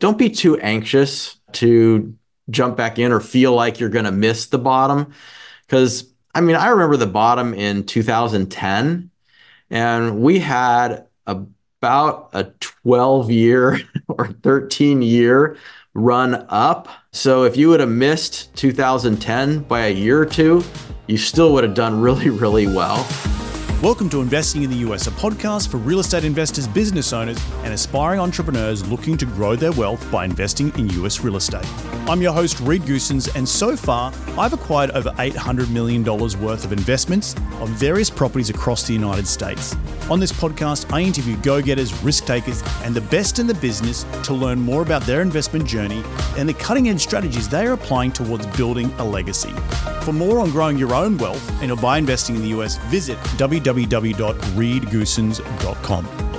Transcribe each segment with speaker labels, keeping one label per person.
Speaker 1: don't be too anxious to jump back in or feel like you're going to miss the bottom. Because, I mean, I remember the bottom in 2010, and we had about a 12 year or 13 year run up. So if you would have missed 2010 by a year or two, you still would have done really, really well.
Speaker 2: Welcome to Investing in the US, a podcast for real estate investors, business owners, and aspiring entrepreneurs looking to grow their wealth by investing in US real estate. I'm your host, Reed Goossens, and so far, I've acquired over $800 million worth of investments on various properties across the United States. On this podcast, I interview go getters, risk takers, and the best in the business to learn more about their investment journey and the cutting edge strategies they are applying towards building a legacy. For more on growing your own wealth and by investing in the US, visit www www.reedgoossens.com.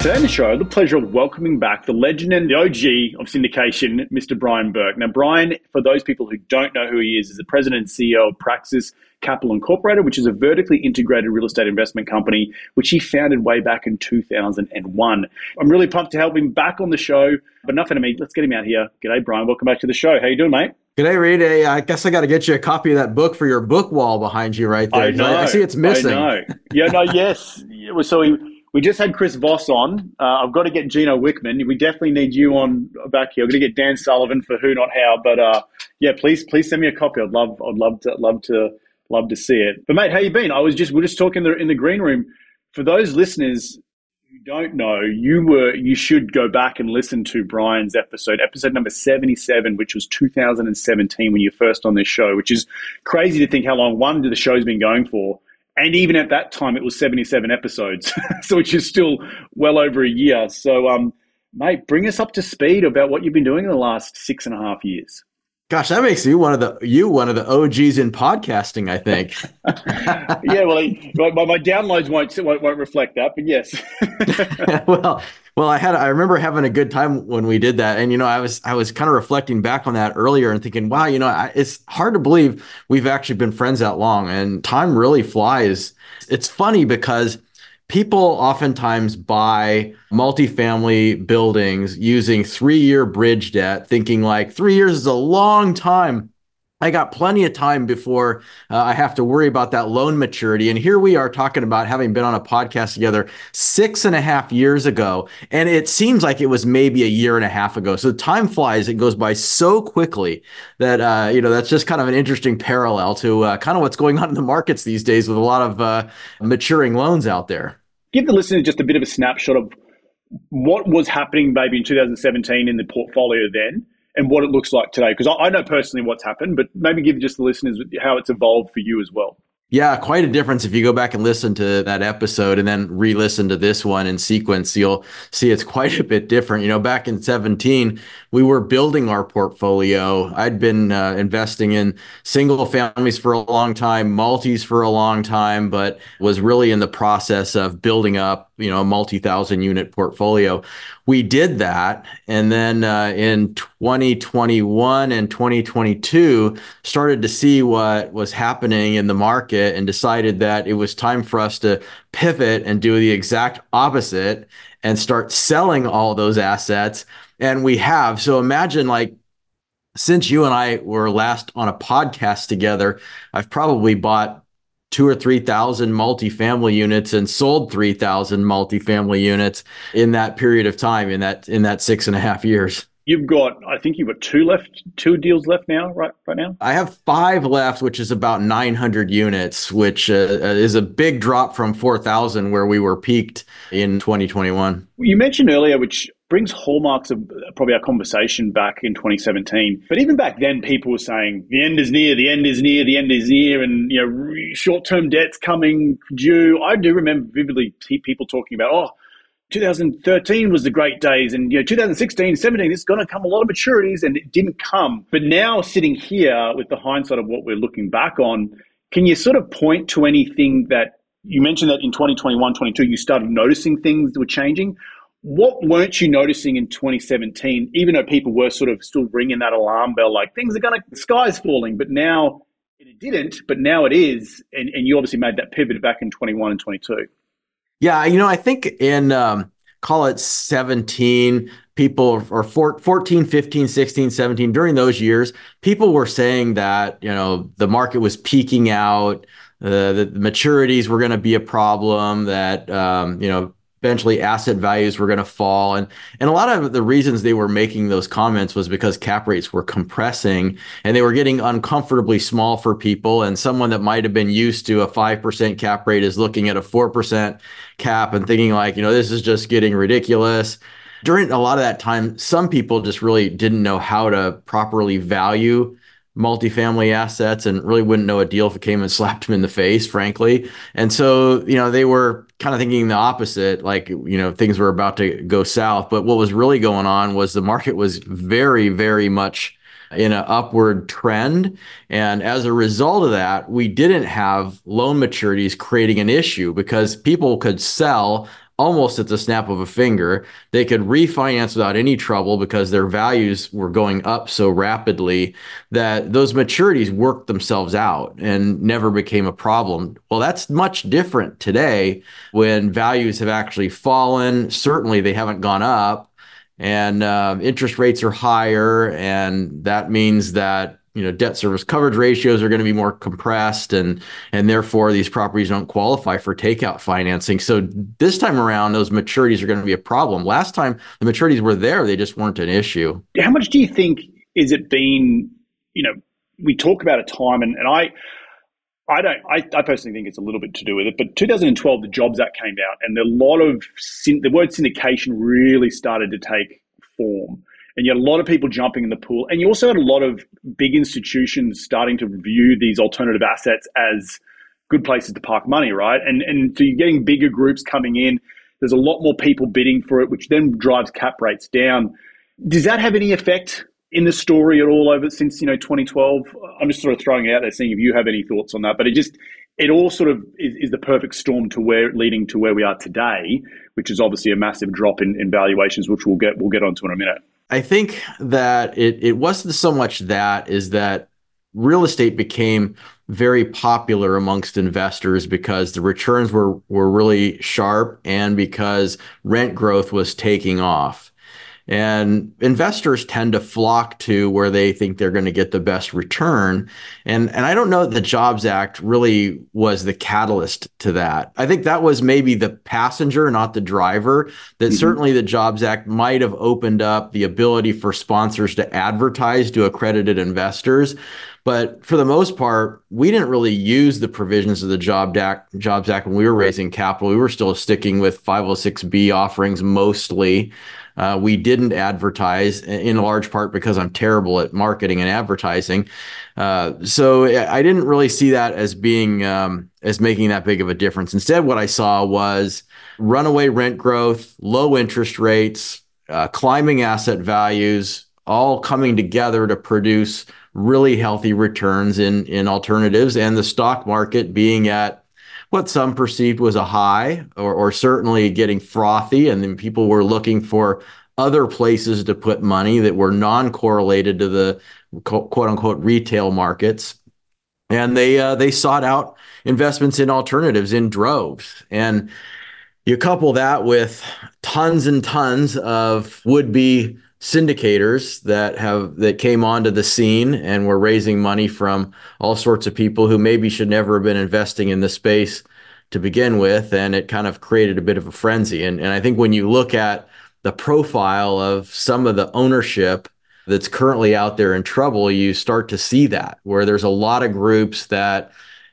Speaker 3: Today on the show, the pleasure of welcoming back the legend and the OG of syndication, Mr. Brian Burke. Now, Brian, for those people who don't know who he is, is the president and CEO of Praxis Capital Incorporated, which is a vertically integrated real estate investment company, which he founded way back in 2001. I'm really pumped to have him back on the show. But enough of me. Let's get him out here. G'day, Brian. Welcome back to the show. How you doing, mate?
Speaker 1: G'day, Reed. I guess I got to get you a copy of that book for your book wall behind you right there.
Speaker 3: I know.
Speaker 1: I, see it's missing.
Speaker 3: I know. Yeah, no, yes. So we, we just had Chris Voss on. Uh, I've got to get Gino Wickman. We definitely need you on back here. I'm going to get Dan Sullivan for Who Not How. But uh, yeah, please please send me a copy. I'd love I'd love to love to love to see it. But mate, how you been? I was just we are just talking in the, in the green room. For those listeners who don't know, you were you should go back and listen to Brian's episode, episode number seventy seven, which was two thousand and seventeen when you first on this show. Which is crazy to think how long one the show's been going for. And even at that time, it was 77 episodes, so which is still well over a year. So, um, mate, bring us up to speed about what you've been doing in the last six and a half years.
Speaker 1: Gosh, that makes you one of the you one of the OGs in podcasting. I think.
Speaker 3: yeah, well, my, my downloads won't, won't won't reflect that, but yes.
Speaker 1: well, well, I had I remember having a good time when we did that, and you know, I was I was kind of reflecting back on that earlier and thinking, wow, you know, I, it's hard to believe we've actually been friends that long, and time really flies. It's funny because people oftentimes buy multifamily buildings using three year bridge debt, thinking like three years is a long time. I got plenty of time before uh, I have to worry about that loan maturity. And here we are talking about having been on a podcast together six and a half years ago. And it seems like it was maybe a year and a half ago. So time flies. It goes by so quickly that, uh, you know, that's just kind of an interesting parallel to uh, kind of what's going on in the markets these days with a lot of uh, maturing loans out there
Speaker 3: give the listeners just a bit of a snapshot of what was happening maybe in 2017 in the portfolio then and what it looks like today. Because I, I know personally what's happened, but maybe give just the listeners how it's evolved for you as well.
Speaker 1: Yeah, quite a difference if you go back and listen to that episode and then re-listen to this one in sequence. You'll see it's quite a bit different. You know, back in 17, we were building our portfolio. I'd been uh, investing in single families for a long time, multis for a long time, but was really in the process of building up, you know, a multi-thousand unit portfolio we did that and then uh, in 2021 and 2022 started to see what was happening in the market and decided that it was time for us to pivot and do the exact opposite and start selling all those assets and we have so imagine like since you and I were last on a podcast together I've probably bought two or 3,000 multifamily units and sold 3,000 multifamily units in that period of time, in that, in that six and a half years.
Speaker 3: You've got, I think you've got two left, two deals left now, right? Right now,
Speaker 1: I have five left, which is about 900 units, which uh, is a big drop from 4,000 where we were peaked in 2021.
Speaker 3: You mentioned earlier, which brings hallmarks of probably our conversation back in 2017. But even back then, people were saying the end is near, the end is near, the end is near, and you know, short-term debt's coming due. I do remember vividly people talking about, oh. 2013 was the great days, and you know, 2016, 17, it's going to come a lot of maturities, and it didn't come. But now, sitting here with the hindsight of what we're looking back on, can you sort of point to anything that you mentioned that in 2021, 22, you started noticing things that were changing? what weren't you noticing in 2017, even though people were sort of still ringing that alarm bell, like things are going to, the sky's falling, but now it didn't, but now it is. And, and you obviously made that pivot back in 21 and 22.
Speaker 1: Yeah, you know, I think in um, call it 17 people or 14 15 16 17 during those years people were saying that you know the market was peaking out uh, the maturities were going to be a problem that um, you know eventually asset values were going to fall. And and a lot of the reasons they were making those comments was because cap rates were compressing and they were getting uncomfortably small for people. And someone that might have been used to a 5% cap rate is looking at a 4% cap and thinking like you know this is just getting ridiculous. During a lot of that time some people just really didn't know how to properly value multifamily assets and really wouldn't know a deal if it came and slapped him in the face, frankly. And so, you know, they were kind of thinking the opposite, like, you know, things were about to go south. But what was really going on was the market was very, very much in an upward trend. And as a result of that, we didn't have loan maturities creating an issue because people could sell almost at the snap of a finger. They could refinance without any trouble because their values were going up so rapidly that those maturities worked themselves out and never became a problem. Well, that's much different today when values have actually fallen. Certainly, they haven't gone up. And uh, interest rates are higher, and that means that you know debt service coverage ratios are going to be more compressed and and therefore these properties don't qualify for takeout financing so this time around those maturities are going to be a problem last time the maturities were there they just weren't an issue
Speaker 3: how much do you think is it been you know we talk about a time and, and i I don't. I, I, personally think it's a little bit to do with it. But 2012, the Jobs Act came out, and a lot of the word syndication really started to take form and you had a lot of people jumping in the pool. And you also had a lot of big institutions starting to view these alternative assets as good places to park money, right? And and so you're getting bigger groups coming in. There's a lot more people bidding for it, which then drives cap rates down. Does that have any effect in the story at all over since you know 2012? I'm just sort of throwing it out there, seeing if you have any thoughts on that. But it just it all sort of is, is the perfect storm to where leading to where we are today, which is obviously a massive drop in, in valuations, which we'll get we'll get onto in a minute.
Speaker 1: I think that it it wasn't so much that is that real estate became very popular amongst investors because the returns were were really sharp and because rent growth was taking off. And investors tend to flock to where they think they're going to get the best return. And, and I don't know that the Jobs Act really was the catalyst to that. I think that was maybe the passenger, not the driver. That mm-hmm. certainly the Jobs Act might have opened up the ability for sponsors to advertise to accredited investors. But for the most part, we didn't really use the provisions of the Job Act, Jobs Act when we were raising capital. We were still sticking with 506B offerings mostly. Uh, we didn't advertise in large part because I'm terrible at marketing and advertising. Uh, so I didn't really see that as being um, as making that big of a difference. Instead, what I saw was runaway rent growth, low interest rates, uh, climbing asset values, all coming together to produce really healthy returns in in alternatives, and the stock market being at what some perceived was a high or, or certainly getting frothy. And then people were looking for other places to put money that were non correlated to the quote unquote retail markets. And they uh, they sought out investments in alternatives in droves. And you couple that with tons and tons of would be syndicators that have that came onto the scene and were raising money from all sorts of people who maybe should never have been investing in the space to begin with and it kind of created a bit of a frenzy. And and I think when you look at the profile of some of the ownership that's currently out there in trouble you start to see that where there's a lot of groups that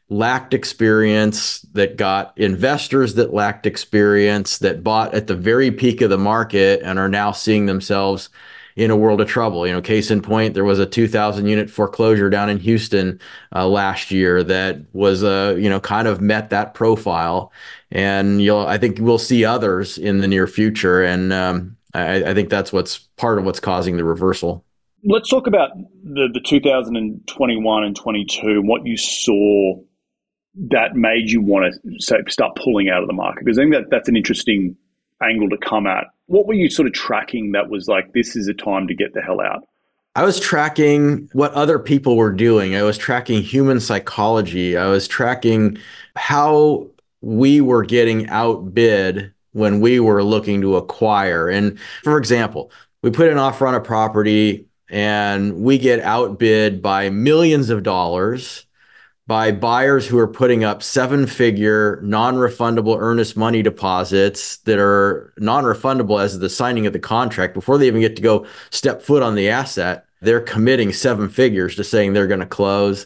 Speaker 1: lacked experience, that got investors that lacked experience, that bought at the very peak of the market and are now seeing themselves in a world of trouble. You know, case in point, there was a 2,000 unit foreclosure down in Houston uh, last year that was, uh, you know, kind of met that profile. And you'll, I think we'll see others in the near future. And um, I, I think that's what's part of what's causing the reversal.
Speaker 3: Let's talk about the, the 2021 and 22 and what you saw that made you want to start pulling out of the market? Because I think that that's an interesting angle to come at. What were you sort of tracking that was like, this is a time to get the hell out?
Speaker 1: I was tracking what other people were doing. I was tracking human psychology. I was tracking how we were getting outbid when we were looking to acquire. And for example, we put an offer on a property and we get outbid by millions of dollars by buyers who are putting up seven figure non refundable earnest money deposits that are non refundable as of the signing of the contract before they even get to go step foot on the asset. They're committing seven figures to saying they're going to close.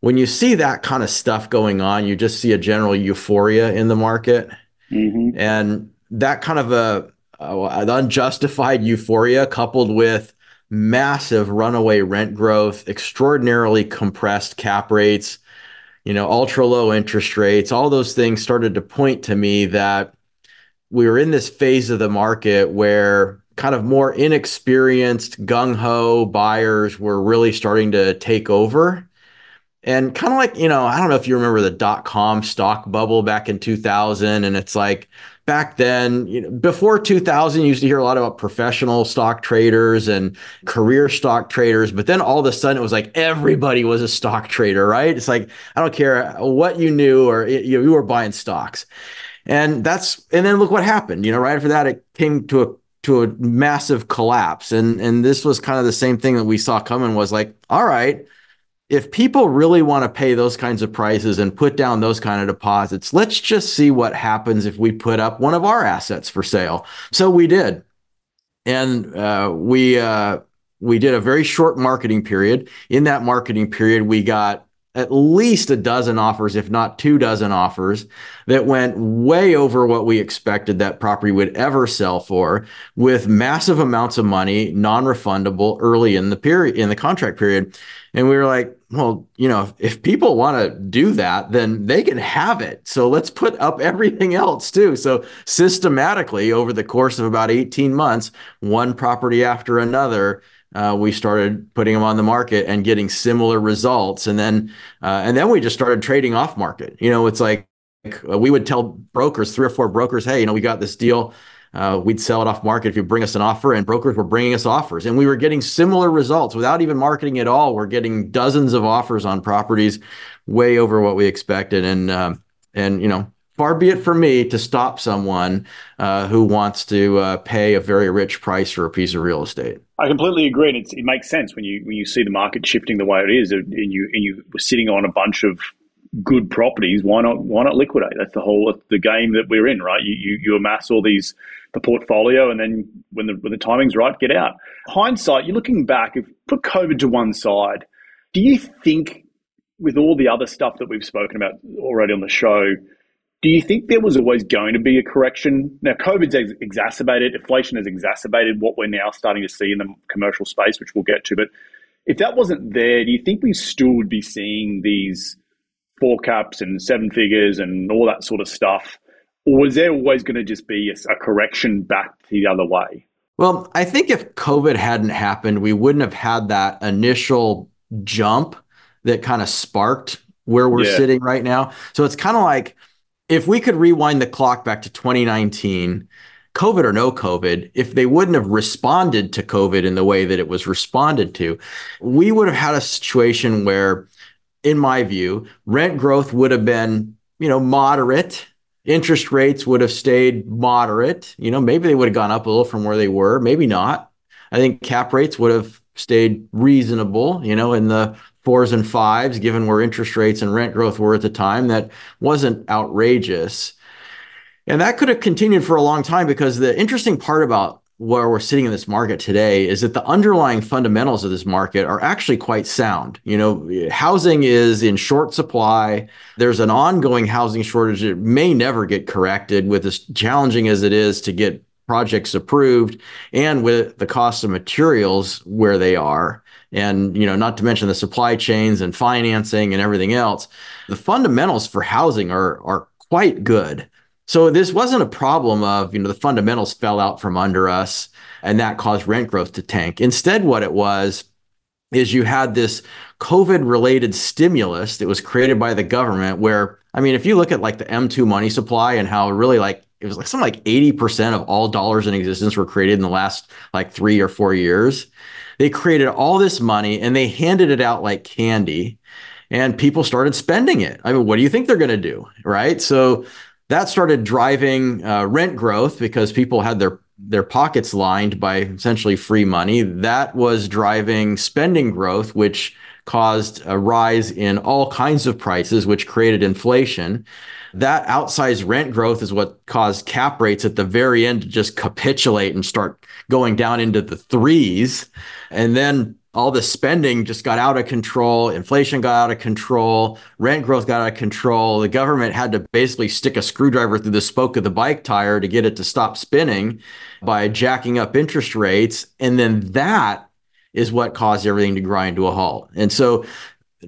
Speaker 1: When you see that kind of stuff going on, you just see a general euphoria in the market. Mm-hmm. And that kind of a, a an unjustified euphoria coupled with massive runaway rent growth, extraordinarily compressed cap rates, you know, ultra low interest rates, all those things started to point to me that we were in this phase of the market where kind of more inexperienced gung ho buyers were really starting to take over. And kind of like, you know, I don't know if you remember the dot com stock bubble back in 2000. And it's like back then, you know, before 2000, you used to hear a lot about professional stock traders and career stock traders. But then all of a sudden, it was like everybody was a stock trader, right? It's like, I don't care what you knew or you, you were buying stocks. And that's, and then look what happened. You know, right after that, it came to a to a massive collapse. And and this was kind of the same thing that we saw coming was like, all right, if people really want to pay those kinds of prices and put down those kind of deposits, let's just see what happens if we put up one of our assets for sale. So we did, and uh, we uh, we did a very short marketing period. In that marketing period, we got at least a dozen offers, if not two dozen offers, that went way over what we expected that property would ever sell for, with massive amounts of money, non-refundable, early in the period in the contract period. And we were like, well, you know, if people want to do that, then they can have it. So let's put up everything else too. So systematically, over the course of about 18 months, one property after another, uh, we started putting them on the market and getting similar results. And then, uh, and then we just started trading off market. You know, it's like uh, we would tell brokers, three or four brokers, hey, you know, we got this deal. Uh, we'd sell it off market if you bring us an offer, and brokers were bringing us offers, and we were getting similar results without even marketing at all. We're getting dozens of offers on properties, way over what we expected, and um, and you know, far be it from me to stop someone uh, who wants to uh, pay a very rich price for a piece of real estate.
Speaker 3: I completely agree, and it makes sense when you when you see the market shifting the way it is, and you and you were sitting on a bunch of good properties. Why not why not liquidate? That's the whole the game that we're in, right? You you, you amass all these the portfolio, and then when the when the timing's right, get out. Hindsight, you're looking back. If put COVID to one side, do you think with all the other stuff that we've spoken about already on the show? Do you think there was always going to be a correction? Now, COVID's ex- exacerbated, inflation has exacerbated what we're now starting to see in the commercial space, which we'll get to. But if that wasn't there, do you think we still would be seeing these four caps and seven figures and all that sort of stuff? Or was there always going to just be a, a correction back the other way?
Speaker 1: Well, I think if COVID hadn't happened, we wouldn't have had that initial jump that kind of sparked where we're yeah. sitting right now. So it's kind of like, if we could rewind the clock back to 2019, COVID or no COVID, if they wouldn't have responded to COVID in the way that it was responded to, we would have had a situation where, in my view, rent growth would have been, you know, moderate. Interest rates would have stayed moderate. You know, maybe they would have gone up a little from where they were, maybe not. I think cap rates would have stayed reasonable, you know, in the fours and fives, given where interest rates and rent growth were at the time, that wasn't outrageous. And that could have continued for a long time because the interesting part about where we're sitting in this market today is that the underlying fundamentals of this market are actually quite sound. You know, housing is in short supply. There's an ongoing housing shortage that may never get corrected with as challenging as it is to get projects approved and with the cost of materials where they are and you know not to mention the supply chains and financing and everything else the fundamentals for housing are are quite good so this wasn't a problem of you know the fundamentals fell out from under us and that caused rent growth to tank instead what it was is you had this covid related stimulus that was created by the government where i mean if you look at like the m2 money supply and how really like it was like something like 80% of all dollars in existence were created in the last like 3 or 4 years they created all this money and they handed it out like candy. and people started spending it. I mean, what do you think they're going to do? Right. So that started driving uh, rent growth because people had their their pockets lined by essentially free money. That was driving spending growth, which caused a rise in all kinds of prices, which created inflation. That outsized rent growth is what caused cap rates at the very end to just capitulate and start going down into the threes. And then all the spending just got out of control. Inflation got out of control. Rent growth got out of control. The government had to basically stick a screwdriver through the spoke of the bike tire to get it to stop spinning by jacking up interest rates. And then that is what caused everything to grind to a halt. And so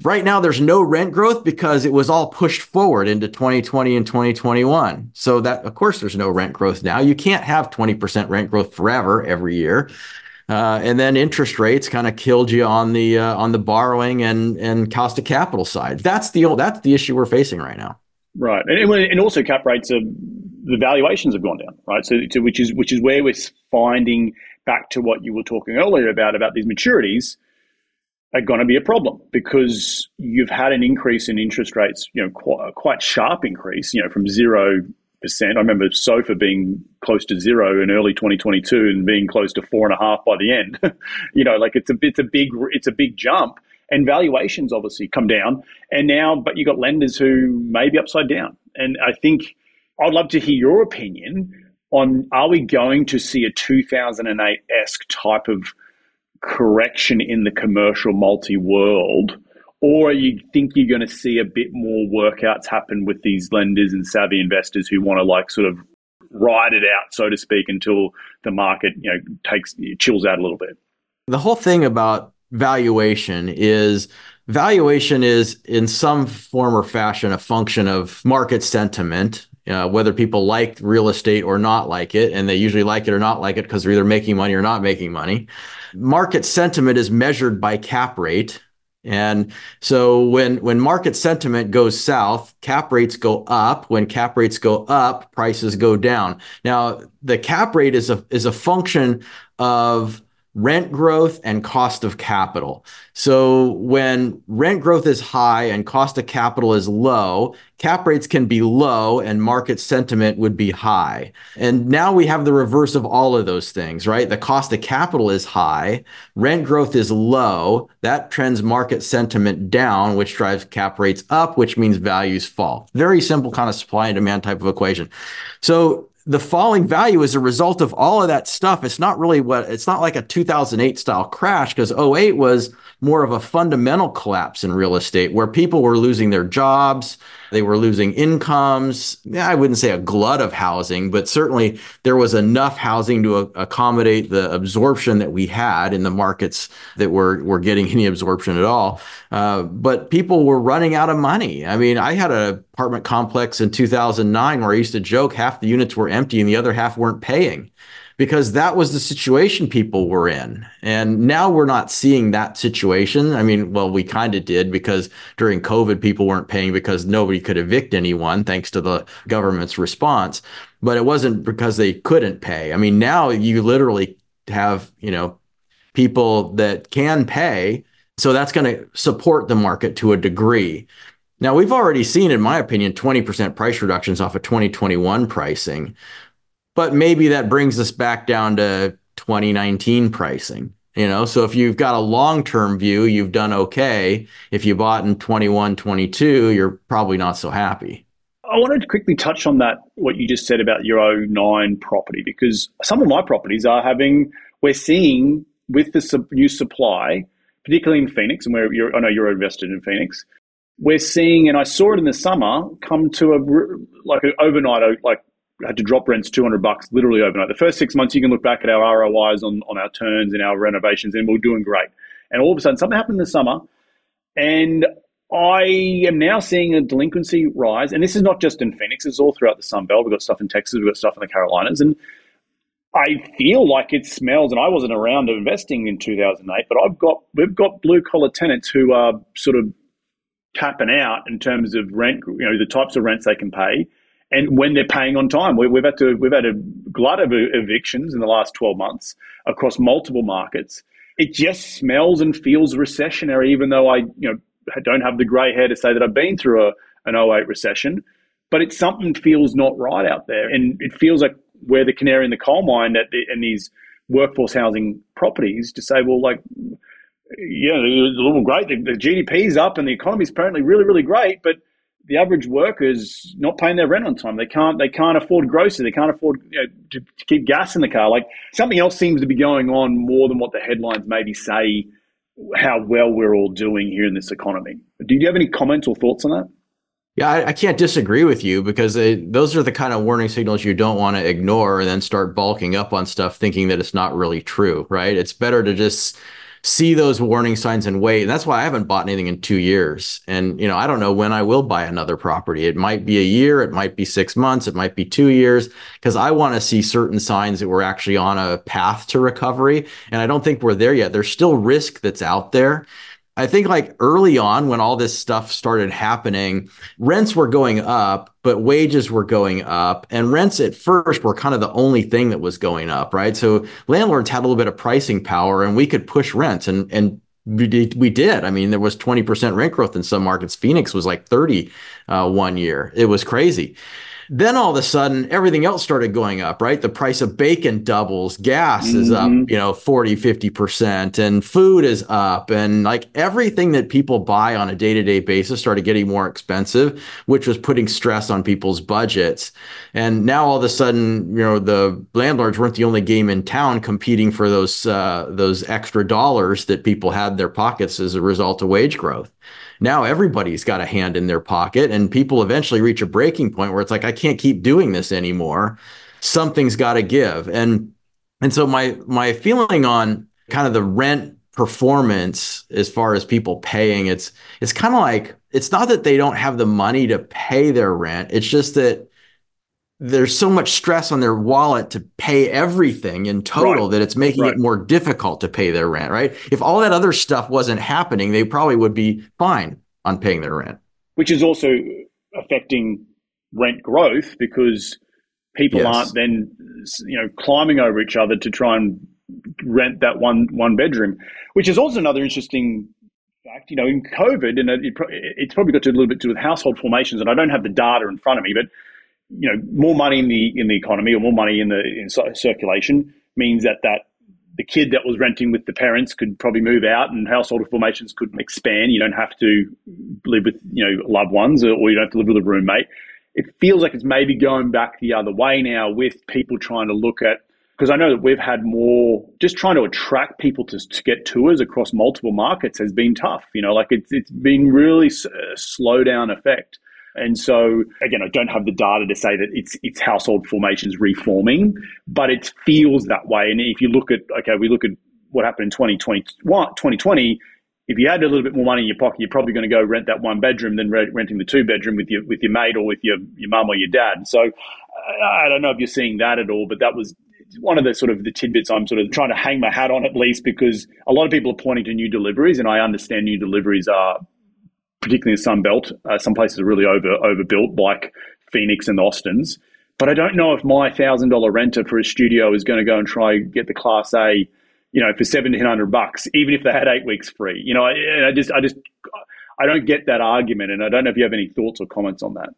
Speaker 1: right now there's no rent growth because it was all pushed forward into 2020 and 2021. So that of course there's no rent growth now. You can't have 20% rent growth forever every year. Uh, and then interest rates kind of killed you on the uh, on the borrowing and and cost of capital side. That's the that's the issue we're facing right now.
Speaker 3: Right, and and also cap rates are the valuations have gone down. Right, so, so which is which is where we're finding back to what you were talking earlier about about these maturities are going to be a problem because you've had an increase in interest rates, you know, quite, quite sharp increase, you know, from zero percent. I remember SOFR being close to zero in early 2022 and being close to four and a half by the end. you know, like it's a it's a big it's a big jump, and valuations obviously come down. And now, but you got lenders who may be upside down. And I think I'd love to hear your opinion on are we going to see a 2008 esque type of correction in the commercial multi world? Or you think you're going to see a bit more workouts happen with these lenders and savvy investors who want to like sort of ride it out, so to speak, until the market you know takes chills out a little bit.
Speaker 1: The whole thing about valuation is valuation is in some form or fashion a function of market sentiment uh, whether people like real estate or not like it, and they usually like it or not like it because they're either making money or not making money. Market sentiment is measured by cap rate. And so when when market sentiment goes south, cap rates go up. When cap rates go up, prices go down. Now, the cap rate is a is a function of rent growth and cost of capital. So when rent growth is high and cost of capital is low, cap rates can be low and market sentiment would be high. And now we have the reverse of all of those things, right? The cost of capital is high, rent growth is low, that trends market sentiment down, which drives cap rates up, which means values fall. Very simple kind of supply and demand type of equation. So the falling value is a result of all of that stuff. It's not really what it's not like a 2008 style crash because 08 was more of a fundamental collapse in real estate where people were losing their jobs, they were losing incomes. I wouldn't say a glut of housing, but certainly there was enough housing to accommodate the absorption that we had in the markets that were, were getting any absorption at all. Uh, but people were running out of money. I mean, I had an apartment complex in 2009 where I used to joke half the units were empty and the other half weren't paying because that was the situation people were in. And now we're not seeing that situation. I mean, well, we kind of did because during COVID, people weren't paying because nobody could evict anyone thanks to the government's response. But it wasn't because they couldn't pay. I mean, now you literally have, you know, people that can pay. So that's going to support the market to a degree. Now, we've already seen, in my opinion, 20% price reductions off of 2021 pricing but maybe that brings us back down to 2019 pricing you know? So if you've got a long-term view you've done okay. If you bought in 21 22 you're probably not so happy.
Speaker 3: I wanted to quickly touch on that what you just said about your 09 property because some of my properties are having we're seeing with the new supply particularly in phoenix and where i know you're invested in phoenix we're seeing and i saw it in the summer come to a like an overnight like had to drop rents 200 bucks literally overnight. The first six months, you can look back at our ROIs on, on our turns and our renovations, and we're doing great. And all of a sudden, something happened in the summer, and I am now seeing a delinquency rise. And this is not just in Phoenix; it's all throughout the Sun Belt. We've got stuff in Texas, we've got stuff in the Carolinas, and I feel like it smells. And I wasn't around investing in 2008, but I've got we've got blue collar tenants who are sort of tapping out in terms of rent. You know, the types of rents they can pay and when they're paying on time. We, have had to we've had a glut of evictions in the last twelve months across multiple markets. It just smells and feels recessionary, even though I you know don't have the grey hair to say that I've been through a, an 08 recession, but it's something feels not right out there. And it feels like we're the canary in the coal mine at the, in these workforce housing properties to say, well, like, yeah, it's a little great. The, the GDP is up and the economy is apparently really, really great, but the average worker's not paying their rent on time. They can't. They can't afford groceries. They can't afford you know, to, to, keep gas in the car. Like something else seems to be going on more than what the headlines maybe say. How well we're all doing here in this economy. Do you have any comments or thoughts on that?
Speaker 1: Yeah, I, I, can't disagree with you because it, those are the kind of warning signals you don't want to ignore and then start bulking up on stuff thinking that it's not really true, right? It's better to just see those warning signs and wait. And that's why I haven't bought anything in two years. And, you know, I don't know when I will buy another property. It might be a year, it might be six months, it might be two years, because I want to see certain signs that we're actually on a path to recovery. And I don't think we're there yet. There's still risk that's out there. I think like early on when all this stuff started happening, rents were going up, but wages were going up. And rents at first were kind of the only thing that was going up, right? So landlords had a little bit of pricing power and we could push rents and and we did. I mean, there was 20% rent growth in some markets. Phoenix was like 30 uh, one year. It was crazy. Then all of a sudden, everything else started going up, right? The price of bacon doubles, gas mm-hmm. is up, mm-hmm. you know, 40, 50%, and food is up. And like everything that people buy on a day to day basis started getting more expensive, which was putting stress on people's budgets. And now all of a sudden, you know, the landlords weren't the only game in town competing for those, uh, those extra dollars that people had in their pockets as a result of wage growth now everybody's got a hand in their pocket and people eventually reach a breaking point where it's like i can't keep doing this anymore. Something's got to give. And and so my my feeling on kind of the rent performance as far as people paying it's it's kind of like it's not that they don't have the money to pay their rent it's just that there's so much stress on their wallet to pay everything in total right. that it's making right. it more difficult to pay their rent, right? If all that other stuff wasn't happening, they probably would be fine on paying their rent.
Speaker 3: Which is also affecting rent growth because people yes. aren't then you know climbing over each other to try and rent that one one bedroom, which is also another interesting fact. You know, in COVID, and it, it's probably got to a little bit to do with household formations, and I don't have the data in front of me, but you know, more money in the in the economy or more money in the in circulation means that that the kid that was renting with the parents could probably move out and household formations could expand. You don't have to live with you know loved ones or, you don't have to live with a roommate. It feels like it's maybe going back the other way now with people trying to look at because I know that we've had more just trying to attract people to, to get tours across multiple markets has been tough. You know, like it's it's been really a slow down effect. And so again, I don't have the data to say that it's it's household formations reforming, but it feels that way. And if you look at okay, we look at what happened in 2020, 2020 if you had a little bit more money in your pocket, you're probably going to go rent that one bedroom than renting the two bedroom with your with your mate or with your your mum or your dad. So I don't know if you're seeing that at all, but that was one of the sort of the tidbits I'm sort of trying to hang my hat on at least because a lot of people are pointing to new deliveries, and I understand new deliveries are particularly in the Sun Belt. Uh, some places are really over overbuilt, like Phoenix and the Austin's. But I don't know if my thousand dollar renter for a studio is going to go and try get the Class A, you know, for seventeen hundred bucks, even if they had eight weeks free. You know, I, I just, I just, I don't get that argument, and I don't know if you have any thoughts or comments on that.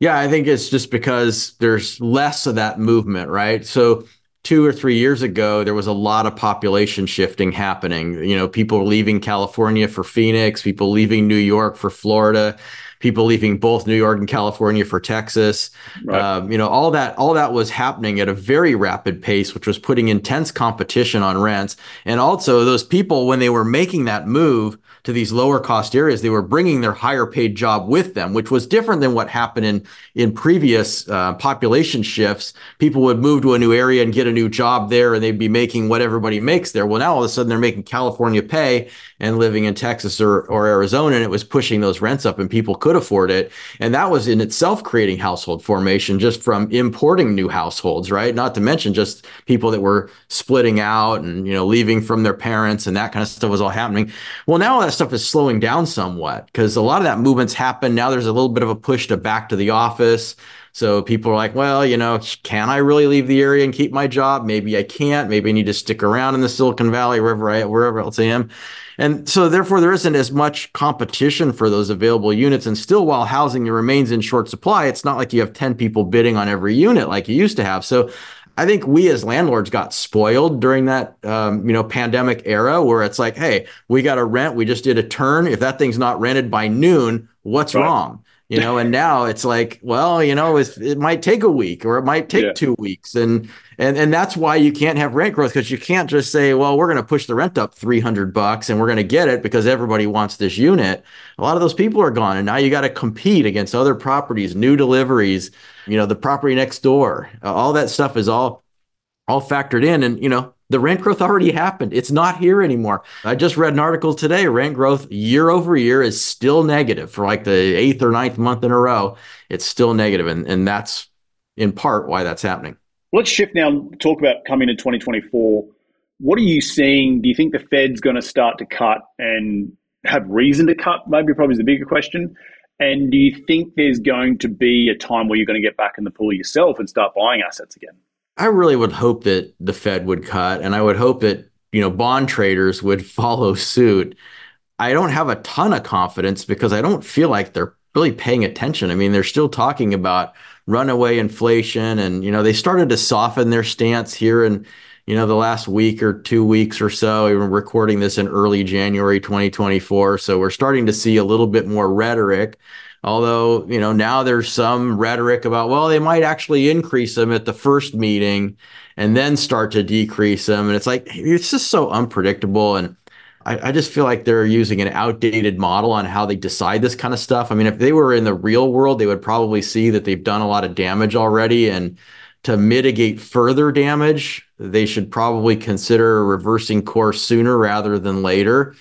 Speaker 1: Yeah, I think it's just because there's less of that movement, right? So two or three years ago, there was a lot of population shifting happening. You know, people leaving California for Phoenix, people leaving New York for Florida, people leaving both New York and California for Texas. Right. Um, you know, all that all that was happening at a very rapid pace, which was putting intense competition on rents. And also, those people, when they were making that move, to these lower cost areas, they were bringing their higher paid job with them, which was different than what happened in in previous uh, population shifts. People would move to a new area and get a new job there, and they'd be making what everybody makes there. Well, now all of a sudden they're making California pay and living in Texas or, or Arizona, and it was pushing those rents up, and people could afford it. And that was in itself creating household formation just from importing new households, right? Not to mention just people that were splitting out and you know leaving from their parents and that kind of stuff was all happening. Well, now stuff is slowing down somewhat because a lot of that movement's happened. Now there's a little bit of a push to back to the office. So people are like, well, you know, can I really leave the area and keep my job? Maybe I can't. Maybe I need to stick around in the Silicon Valley, wherever I wherever else I am. And so therefore there isn't as much competition for those available units. And still while housing remains in short supply, it's not like you have 10 people bidding on every unit like you used to have. So I think we as landlords got spoiled during that um, you know pandemic era where it's like, hey, we got to rent. We just did a turn. If that thing's not rented by noon, what's right. wrong? You know, and now it's like, well, you know, it might take a week or it might take yeah. two weeks, and and and that's why you can't have rent growth because you can't just say, well, we're going to push the rent up three hundred bucks and we're going to get it because everybody wants this unit. A lot of those people are gone, and now you got to compete against other properties, new deliveries you know, the property next door, uh, all that stuff is all all factored in. And you know, the rent growth already happened. It's not here anymore. I just read an article today. Rent growth year over year is still negative for like the eighth or ninth month in a row. It's still negative, and and that's in part why that's happening.
Speaker 3: Let's shift now. and Talk about coming to 2024. What are you seeing? Do you think the Fed's going to start to cut and have reason to cut? Maybe probably is the bigger question. And do you think there's going to be a time where you're going to get back in the pool yourself and start buying assets again?
Speaker 1: I really would hope that the Fed would cut, and I would hope that you know bond traders would follow suit. I don't have a ton of confidence because I don't feel like they're really paying attention. I mean, they're still talking about runaway inflation, and you know they started to soften their stance here in, you know, the last week or two weeks or so. We were recording this in early January 2024. So we're starting to see a little bit more rhetoric. Although, you know, now there's some rhetoric about, well, they might actually increase them at the first meeting and then start to decrease them. And it's like, it's just so unpredictable. And I, I, just feel like they're using an outdated model on how they decide this kind of stuff. I mean, if they were in the real world, they would probably see that they've done a lot of damage already. And to mitigate further damage, they should probably consider reversing course sooner rather than later.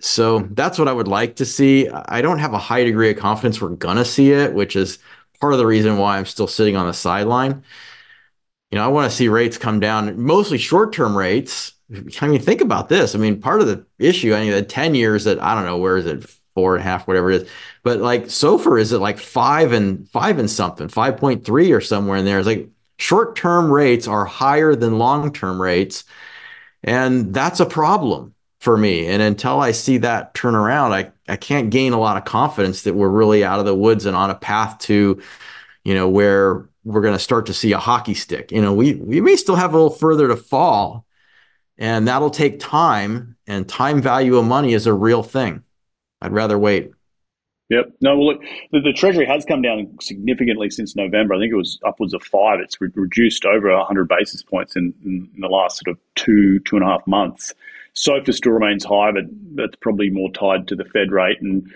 Speaker 1: So that's what I would like to see. I don't have a high degree of confidence we're going to see it, which is part of the reason why I'm still sitting on the sideline. You know, I want to see rates come down, mostly short term rates. I mean, think about this. I mean, part of the issue, I mean, the 10 years that I don't know, where is it? Four and a half, whatever it is. But like SOFR is it like five and five and something, 5.3 or somewhere in there. It's like short term rates are higher than long term rates. And that's a problem for me. And until I see that turn around, I, I can't gain a lot of confidence that we're really out of the woods and on a path to, you know, where we're going to start to see a hockey stick. You know, we, we may still have a little further to fall, and that'll take time. And time value of money is a real thing. I'd rather wait.
Speaker 3: Yep. No, well, look, the, the, Treasury has come down significantly since November. I think it was upwards of five. It's re- reduced over 100 basis points in, in, the last sort of two, two and a half months. SOFR still remains high, but that's probably more tied to the Fed rate. And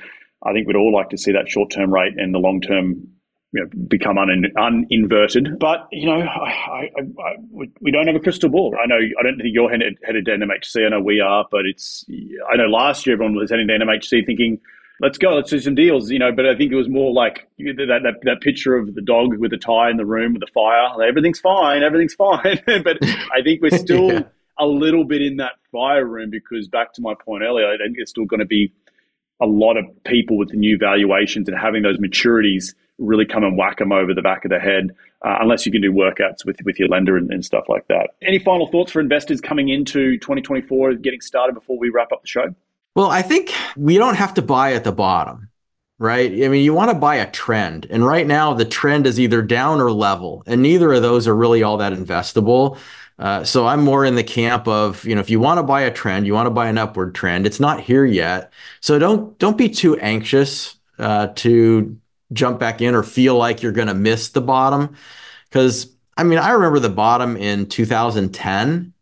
Speaker 3: I think we'd all like to see that short term rate and the long term you know, become un, uninverted. But, you know, I, I, I, we don't have a crystal ball. I know, I don't think you're headed, headed to NMHC. I know we are, but it's, I know last year everyone was heading to NMHC thinking, let's go, let's do some deals, you know. But I think it was more like that that, that picture of the dog with the tie in the room with the fire. Everything's fine, everything's fine. but I think we're still yeah. a little bit in that fire room because back to my point earlier, I think it's still going to be a lot of people with the new valuations and having those maturities really come and whack them over the back of the head, uh, unless you can do workouts with, with your lender and, and, stuff like that. Any final thoughts for investors coming into 2024, getting started before we wrap up the show?
Speaker 1: Well, I think we don't have to buy at the bottom, right? I mean, you want to buy a trend. And right now, the trend is either down or level. And neither of those are really all that investable. Uh, so I'm more in the camp of, you know, if you want to buy a trend, you want to buy an upward trend. It's not here yet. So don't don't be too anxious uh, to jump back in or feel like you're going to miss the bottom. Because I mean, I remember the bottom in 2010,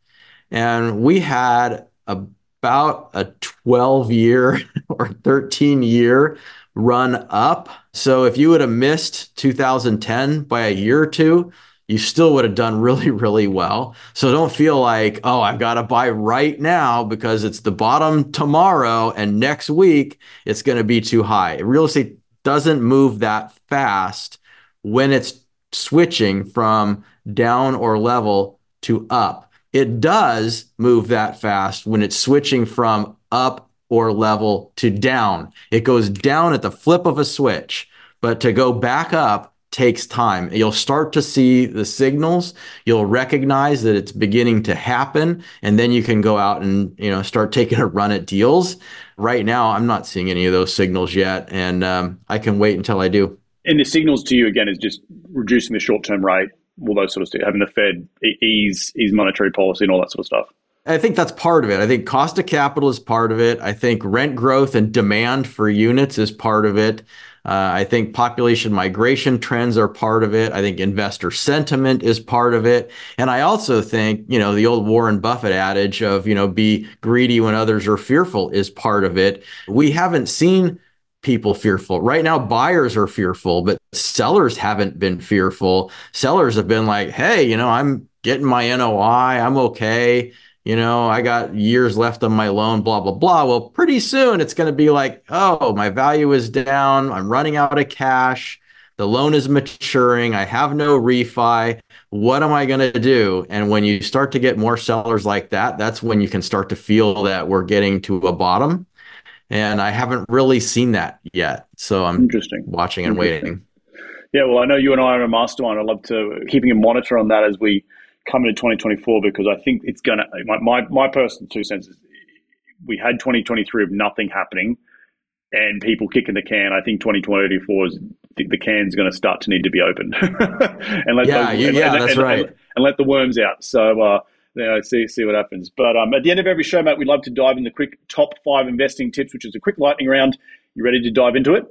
Speaker 1: and we had about a 12 year or 13 year run up. So if you would have missed 2010 by a year or two, you still would have done really, really well. So don't feel like, oh, I've got to buy right now because it's the bottom tomorrow and next week it's going to be too high. Real estate doesn't move that fast when it's switching from down or level to up. It does move that fast when it's switching from up or level to down. It goes down at the flip of a switch, but to go back up takes time. You'll start to see the signals. You'll recognize that it's beginning to happen, and then you can go out and you know start taking a run at deals. Right now, I'm not seeing any of those signals yet, and um, I can wait until I do.
Speaker 3: And the signals to you again is just reducing the short term rate, all those sort of stuff, having the Fed ease ease monetary policy and all that sort of stuff.
Speaker 1: I think that's part of it. I think cost of capital is part of it. I think rent growth and demand for units is part of it. Uh, I think population migration trends are part of it. I think investor sentiment is part of it. And I also think, you know, the old Warren Buffett adage of, you know, be greedy when others are fearful is part of it. We haven't seen people fearful. Right now, buyers are fearful, but sellers haven't been fearful. Sellers have been like, hey, you know, I'm getting my NOI, I'm okay you know, I got years left on my loan, blah, blah, blah. Well, pretty soon it's going to be like, oh, my value is down. I'm running out of cash. The loan is maturing. I have no refi. What am I going to do? And when you start to get more sellers like that, that's when you can start to feel that we're getting to a bottom. And I haven't really seen that yet. So I'm Interesting. watching and Interesting. waiting.
Speaker 3: Yeah, well, I know you and I are a mastermind. I'd love to keeping a monitor on that as we come to 2024 because I think it's going to, my, my, my personal two cents is we had 2023 of nothing happening and people kicking the can. I think 2024 is the, the can's going to start to need to be opened
Speaker 1: and let yeah,
Speaker 3: the,
Speaker 1: yeah, and, that's
Speaker 3: and,
Speaker 1: right.
Speaker 3: And, let the worms out. So, uh, you know, see see what happens. But um, at the end of every show, mate, we'd love to dive in the quick top five investing tips, which is a quick lightning round. You ready to dive into it?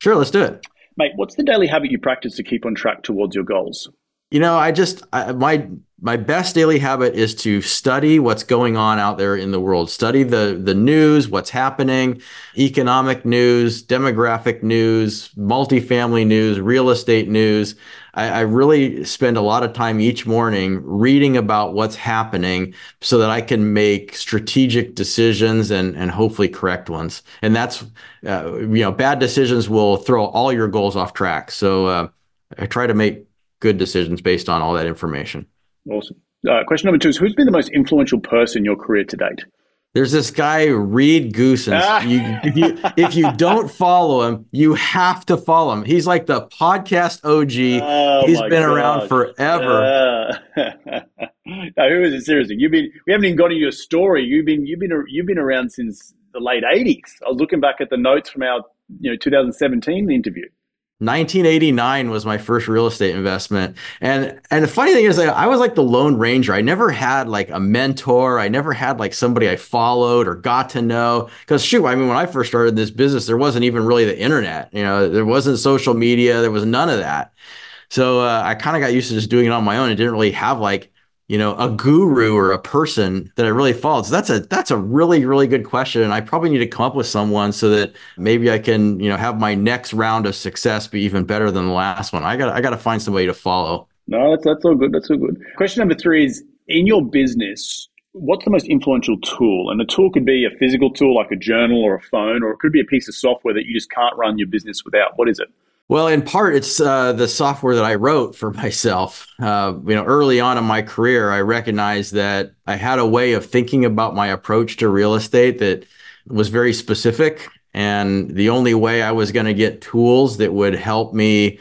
Speaker 1: Sure, let's do it,
Speaker 3: mate. What's the daily habit you practice to keep on track towards your goals?
Speaker 1: You know, I just I, my my best daily habit is to study what's going on out there in the world. Study the the news what's happening economic news demographic news multifamily news real estate news. I, I, really spend a lot of time each morning reading about what's happening so that i can make strategic decisions and and hopefully correct ones. And that's uh, you know bad decisions will throw all your goals off track. So uh, i try to make good decisions based on all that information
Speaker 3: Awesome. Uh, question number two is Who's been the most influential person in your career to date?
Speaker 1: There's this guy, Reed Goossens. Ah. You, if, you, if you don't follow him, you have to follow him. He's like the podcast OG. Oh He's been God. around forever.
Speaker 3: Uh, no, who is it? Seriously, you've been. We haven't even got into your story. You've been. You've been. You've been around since the late '80s. I was looking back at the notes from our, you know, 2017 interview.
Speaker 1: 1989 was my first real estate investment. And and the funny thing is i was like the lone ranger. I never had like a mentor. I never had like somebody i followed or got to know. Because shoot i mean when i first started this business there wasn't even really the internet you know there wasn't social media there was none of that. So uh, i kind of got used to just doing it on my own. And didn't really have like you know a guru or a person that I really followed? So that's a that's a really really good question, and I probably need to come up with someone so that maybe I can you know have my next round of success be even better than the last one. I got I got to find somebody to follow.
Speaker 3: No, that's that's all good. That's all good. Question number three is in your business. What's the most influential tool? And the tool could be a physical tool like a journal or a phone, or it could be a piece of software that you just can't run your business without. What is it?
Speaker 1: Well, in part, it's uh, the software that I wrote for myself. Uh, you know, early on in my career, I recognized that I had a way of thinking about my approach to real estate that was very specific. And the only way I was going to get tools that would help me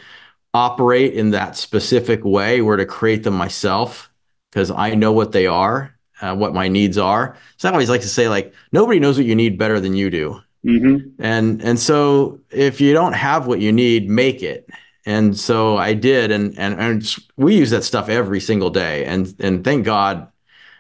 Speaker 1: operate in that specific way were to create them myself because I know what they are, uh, what my needs are. So I always like to say, like, nobody knows what you need better than you do. Mm-hmm. And and so if you don't have what you need, make it. And so I did, and and and we use that stuff every single day. And and thank God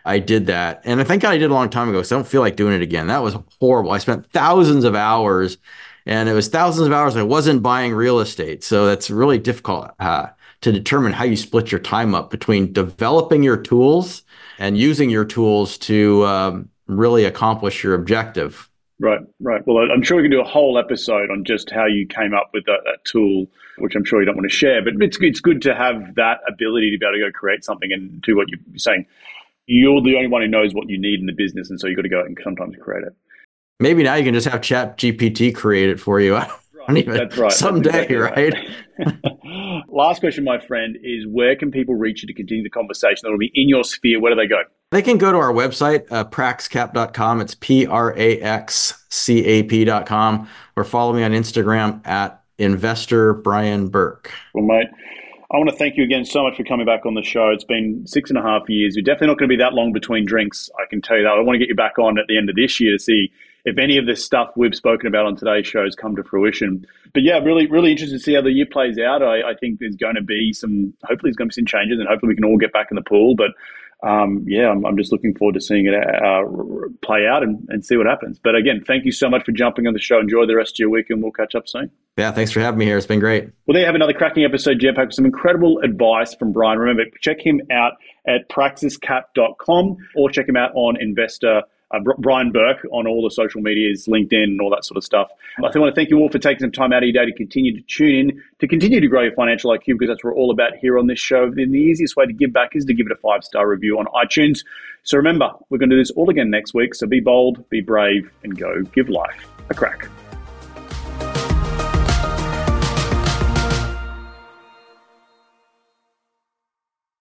Speaker 1: I did that. And I thank God I did a long time ago. So I don't feel like doing it again. That was horrible. I spent thousands of hours, and it was thousands of hours I wasn't buying real estate. So that's really difficult uh, to determine how you split your time up between developing your tools and using your tools to um, really accomplish your objective.
Speaker 3: Right, right. Well, I'm sure we can do a whole episode on just how you came up with that, that tool, which I'm sure you don't want to share. But it's it's good to have that ability to be able to go create something and do what you're saying. You're the only one who knows what you need in the business, and so you've got to go out and sometimes create it.
Speaker 1: Maybe now you can just have Chat GPT create it for you. Right. Even, That's right. Someday, That's exactly
Speaker 3: right? right? Last question, my friend, is where can people reach you to continue the conversation? That'll be in your sphere. Where do they go?
Speaker 1: They can go to our website, uh, praxcap.com. It's P R A X C A P.com, or follow me on Instagram at investor Brian Burke.
Speaker 3: Well, mate, I want to thank you again so much for coming back on the show. It's been six and a half years. You're definitely not going to be that long between drinks. I can tell you that. I want to get you back on at the end of this year to see if any of this stuff we've spoken about on today's show has come to fruition. But yeah, really, really interested to see how the year plays out. I, I think there's going to be some, hopefully, there's going to be some changes, and hopefully, we can all get back in the pool. But um, yeah, I'm, I'm, just looking forward to seeing it uh, play out and, and see what happens. But again, thank you so much for jumping on the show. Enjoy the rest of your week, and we'll catch up soon.
Speaker 1: Yeah, thanks for having me here. It's been great.
Speaker 3: Well, there you have another cracking episode, Jetpack, with some incredible advice from Brian. Remember, check him out at praxiscap.com or check him out on Investor uh, Brian Burke on all the social medias, LinkedIn, and all that sort of stuff. I want to thank you all for taking some time out of your day to continue to tune in, to continue to grow your financial IQ, because that's what we're all about here on this show. And the easiest way to give back is to give it a five star review on iTunes. So remember, we're going to do this all again next week. So be bold, be brave, and go give life a crack.